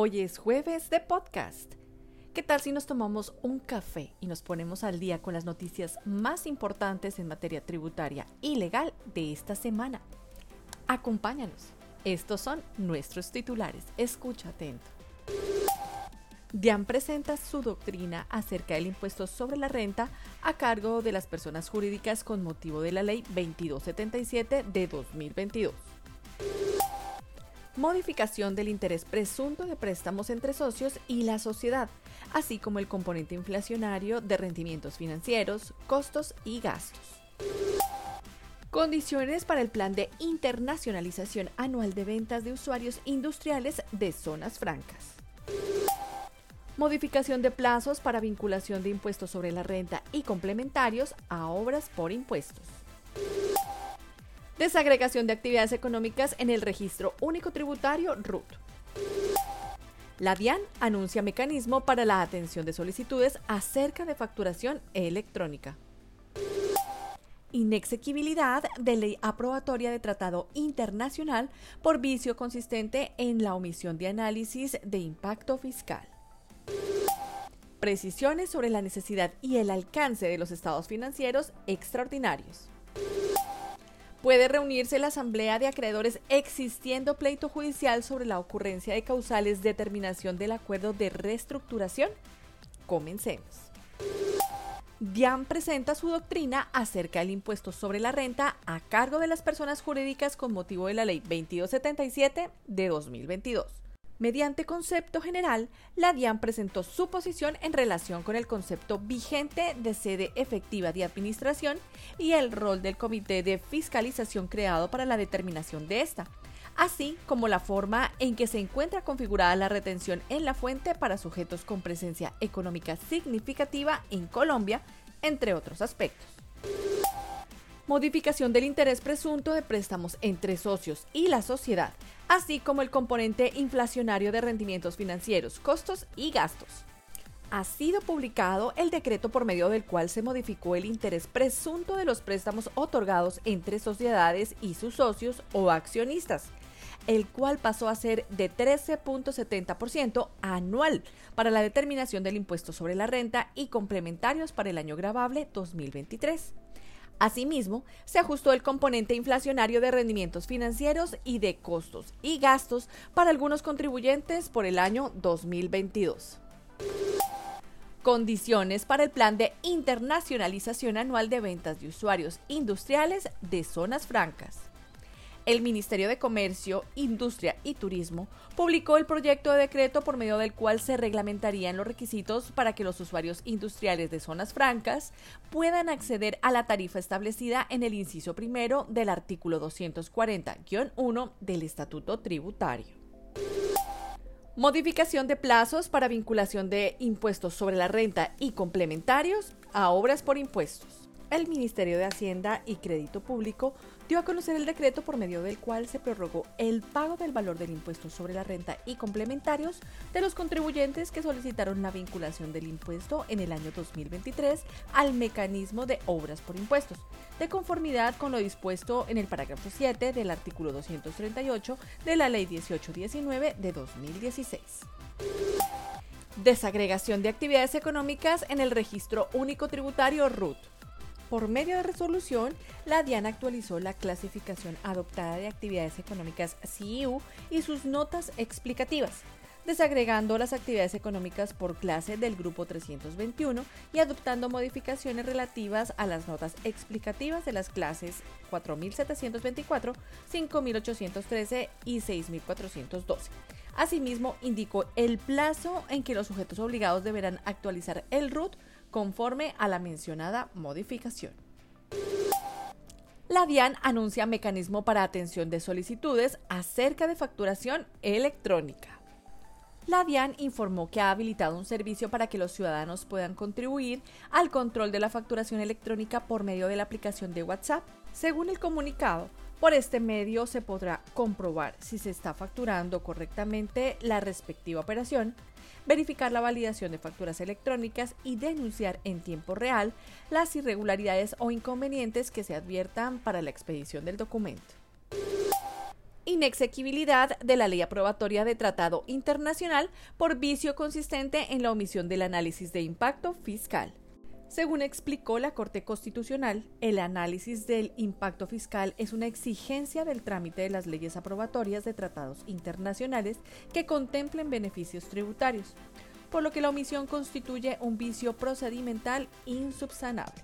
Hoy es jueves de podcast. ¿Qué tal si nos tomamos un café y nos ponemos al día con las noticias más importantes en materia tributaria y legal de esta semana? Acompáñanos. Estos son nuestros titulares. Escucha atento. DIAN presenta su doctrina acerca del impuesto sobre la renta a cargo de las personas jurídicas con motivo de la Ley 2277 de 2022 modificación del interés presunto de préstamos entre socios y la sociedad, así como el componente inflacionario de rendimientos financieros, costos y gastos. Condiciones para el plan de internacionalización anual de ventas de usuarios industriales de zonas francas. Modificación de plazos para vinculación de impuestos sobre la renta y complementarios a obras por impuestos. Desagregación de actividades económicas en el registro único tributario RUT. La DIAN anuncia mecanismo para la atención de solicitudes acerca de facturación electrónica. Inexequibilidad de ley aprobatoria de tratado internacional por vicio consistente en la omisión de análisis de impacto fiscal. Precisiones sobre la necesidad y el alcance de los estados financieros extraordinarios puede reunirse la asamblea de acreedores existiendo pleito judicial sobre la ocurrencia de causales de terminación del acuerdo de reestructuración? Comencemos. DIAN presenta su doctrina acerca del impuesto sobre la renta a cargo de las personas jurídicas con motivo de la Ley 2277 de 2022 Mediante concepto general, la DIAN presentó su posición en relación con el concepto vigente de sede efectiva de administración y el rol del comité de fiscalización creado para la determinación de esta, así como la forma en que se encuentra configurada la retención en la fuente para sujetos con presencia económica significativa en Colombia, entre otros aspectos modificación del interés presunto de préstamos entre socios y la sociedad, así como el componente inflacionario de rendimientos financieros, costos y gastos. Ha sido publicado el decreto por medio del cual se modificó el interés presunto de los préstamos otorgados entre sociedades y sus socios o accionistas, el cual pasó a ser de 13.70% anual para la determinación del impuesto sobre la renta y complementarios para el año grabable 2023. Asimismo, se ajustó el componente inflacionario de rendimientos financieros y de costos y gastos para algunos contribuyentes por el año 2022. Condiciones para el plan de internacionalización anual de ventas de usuarios industriales de zonas francas el Ministerio de Comercio, Industria y Turismo publicó el proyecto de decreto por medio del cual se reglamentarían los requisitos para que los usuarios industriales de zonas francas puedan acceder a la tarifa establecida en el inciso primero del artículo 240-1 del Estatuto Tributario. Modificación de plazos para vinculación de impuestos sobre la renta y complementarios a obras por impuestos el Ministerio de Hacienda y Crédito Público dio a conocer el decreto por medio del cual se prorrogó el pago del valor del impuesto sobre la renta y complementarios de los contribuyentes que solicitaron la vinculación del impuesto en el año 2023 al mecanismo de obras por impuestos, de conformidad con lo dispuesto en el parágrafo 7 del artículo 238 de la Ley 1819 de 2016 desagregación de actividades económicas en el registro único tributario RUT. Por medio de resolución, la DIAN actualizó la clasificación adoptada de actividades económicas CIU y sus notas explicativas, desagregando las actividades económicas por clase del grupo 321 y adoptando modificaciones relativas a las notas explicativas de las clases 4724, 5813 y 6412. Asimismo, indicó el plazo en que los sujetos obligados deberán actualizar el RUT conforme a la mencionada modificación. La DIAN anuncia mecanismo para atención de solicitudes acerca de facturación electrónica. La DIAN informó que ha habilitado un servicio para que los ciudadanos puedan contribuir al control de la facturación electrónica por medio de la aplicación de WhatsApp. Según el comunicado, por este medio se podrá comprobar si se está facturando correctamente la respectiva operación, verificar la validación de facturas electrónicas y denunciar en tiempo real las irregularidades o inconvenientes que se adviertan para la expedición del documento. inexequibilidad de la ley aprobatoria de tratado internacional por vicio consistente en la omisión del análisis de impacto fiscal. Según explicó la Corte Constitucional, el análisis del impacto fiscal es una exigencia del trámite de las leyes aprobatorias de tratados internacionales que contemplen beneficios tributarios, por lo que la omisión constituye un vicio procedimental insubsanable.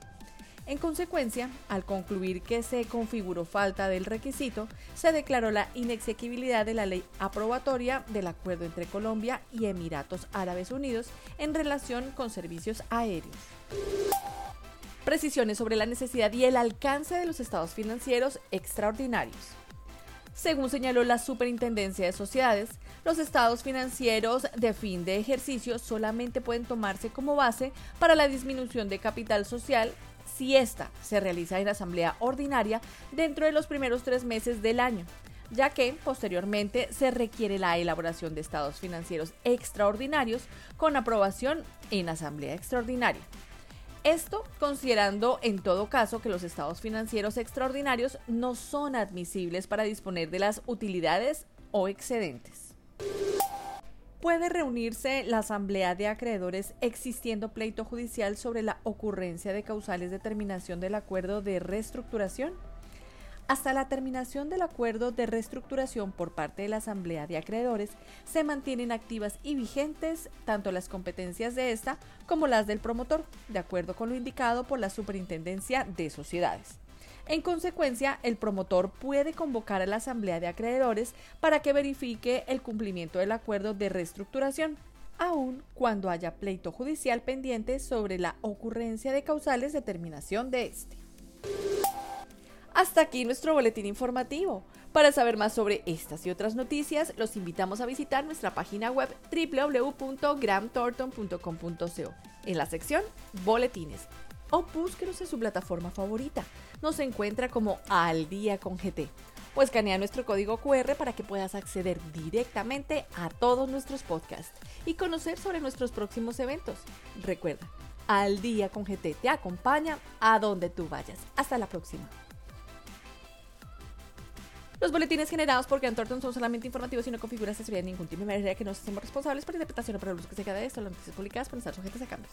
En consecuencia, al concluir que se configuró falta del requisito, se declaró la inexequibilidad de la ley aprobatoria del acuerdo entre Colombia y Emiratos Árabes Unidos en relación con servicios aéreos. Precisiones sobre la necesidad y el alcance de los estados financieros extraordinarios. Según señaló la Superintendencia de Sociedades, los estados financieros de fin de ejercicio solamente pueden tomarse como base para la disminución de capital social si ésta se realiza en asamblea ordinaria dentro de los primeros tres meses del año, ya que posteriormente se requiere la elaboración de estados financieros extraordinarios con aprobación en asamblea extraordinaria. Esto considerando en todo caso que los estados financieros extraordinarios no son admisibles para disponer de las utilidades o excedentes puede reunirse la asamblea de acreedores existiendo pleito judicial sobre la ocurrencia de causales de terminación del acuerdo de reestructuración? Hasta la terminación del acuerdo de reestructuración por parte de la Asamblea de Acreedores, se mantienen activas y vigentes tanto las competencias de esta como las del promotor, de acuerdo con lo indicado por la Superintendencia de Sociedades. En consecuencia, el promotor puede convocar a la asamblea de acreedores para que verifique el cumplimiento del acuerdo de reestructuración, aun cuando haya pleito judicial pendiente sobre la ocurrencia de causales de terminación de este. Hasta aquí nuestro boletín informativo. Para saber más sobre estas y otras noticias, los invitamos a visitar nuestra página web www.gramthornton.com.co en la sección Boletines o búsquenos en su plataforma favorita. Nos encuentra como Al Día con GT o escanea nuestro código QR para que puedas acceder directamente a todos nuestros podcasts y conocer sobre nuestros próximos eventos. Recuerda, Al Día con GT te acompaña a donde tú vayas. Hasta la próxima. Los boletines generados por Grant Thornton son solamente informativos y no configuran asesoría de ningún tipo de manera que no seamos responsables por interpretación o por el uso que se queda de esto. Las noticias publicadas pueden estar sujetas a cambios.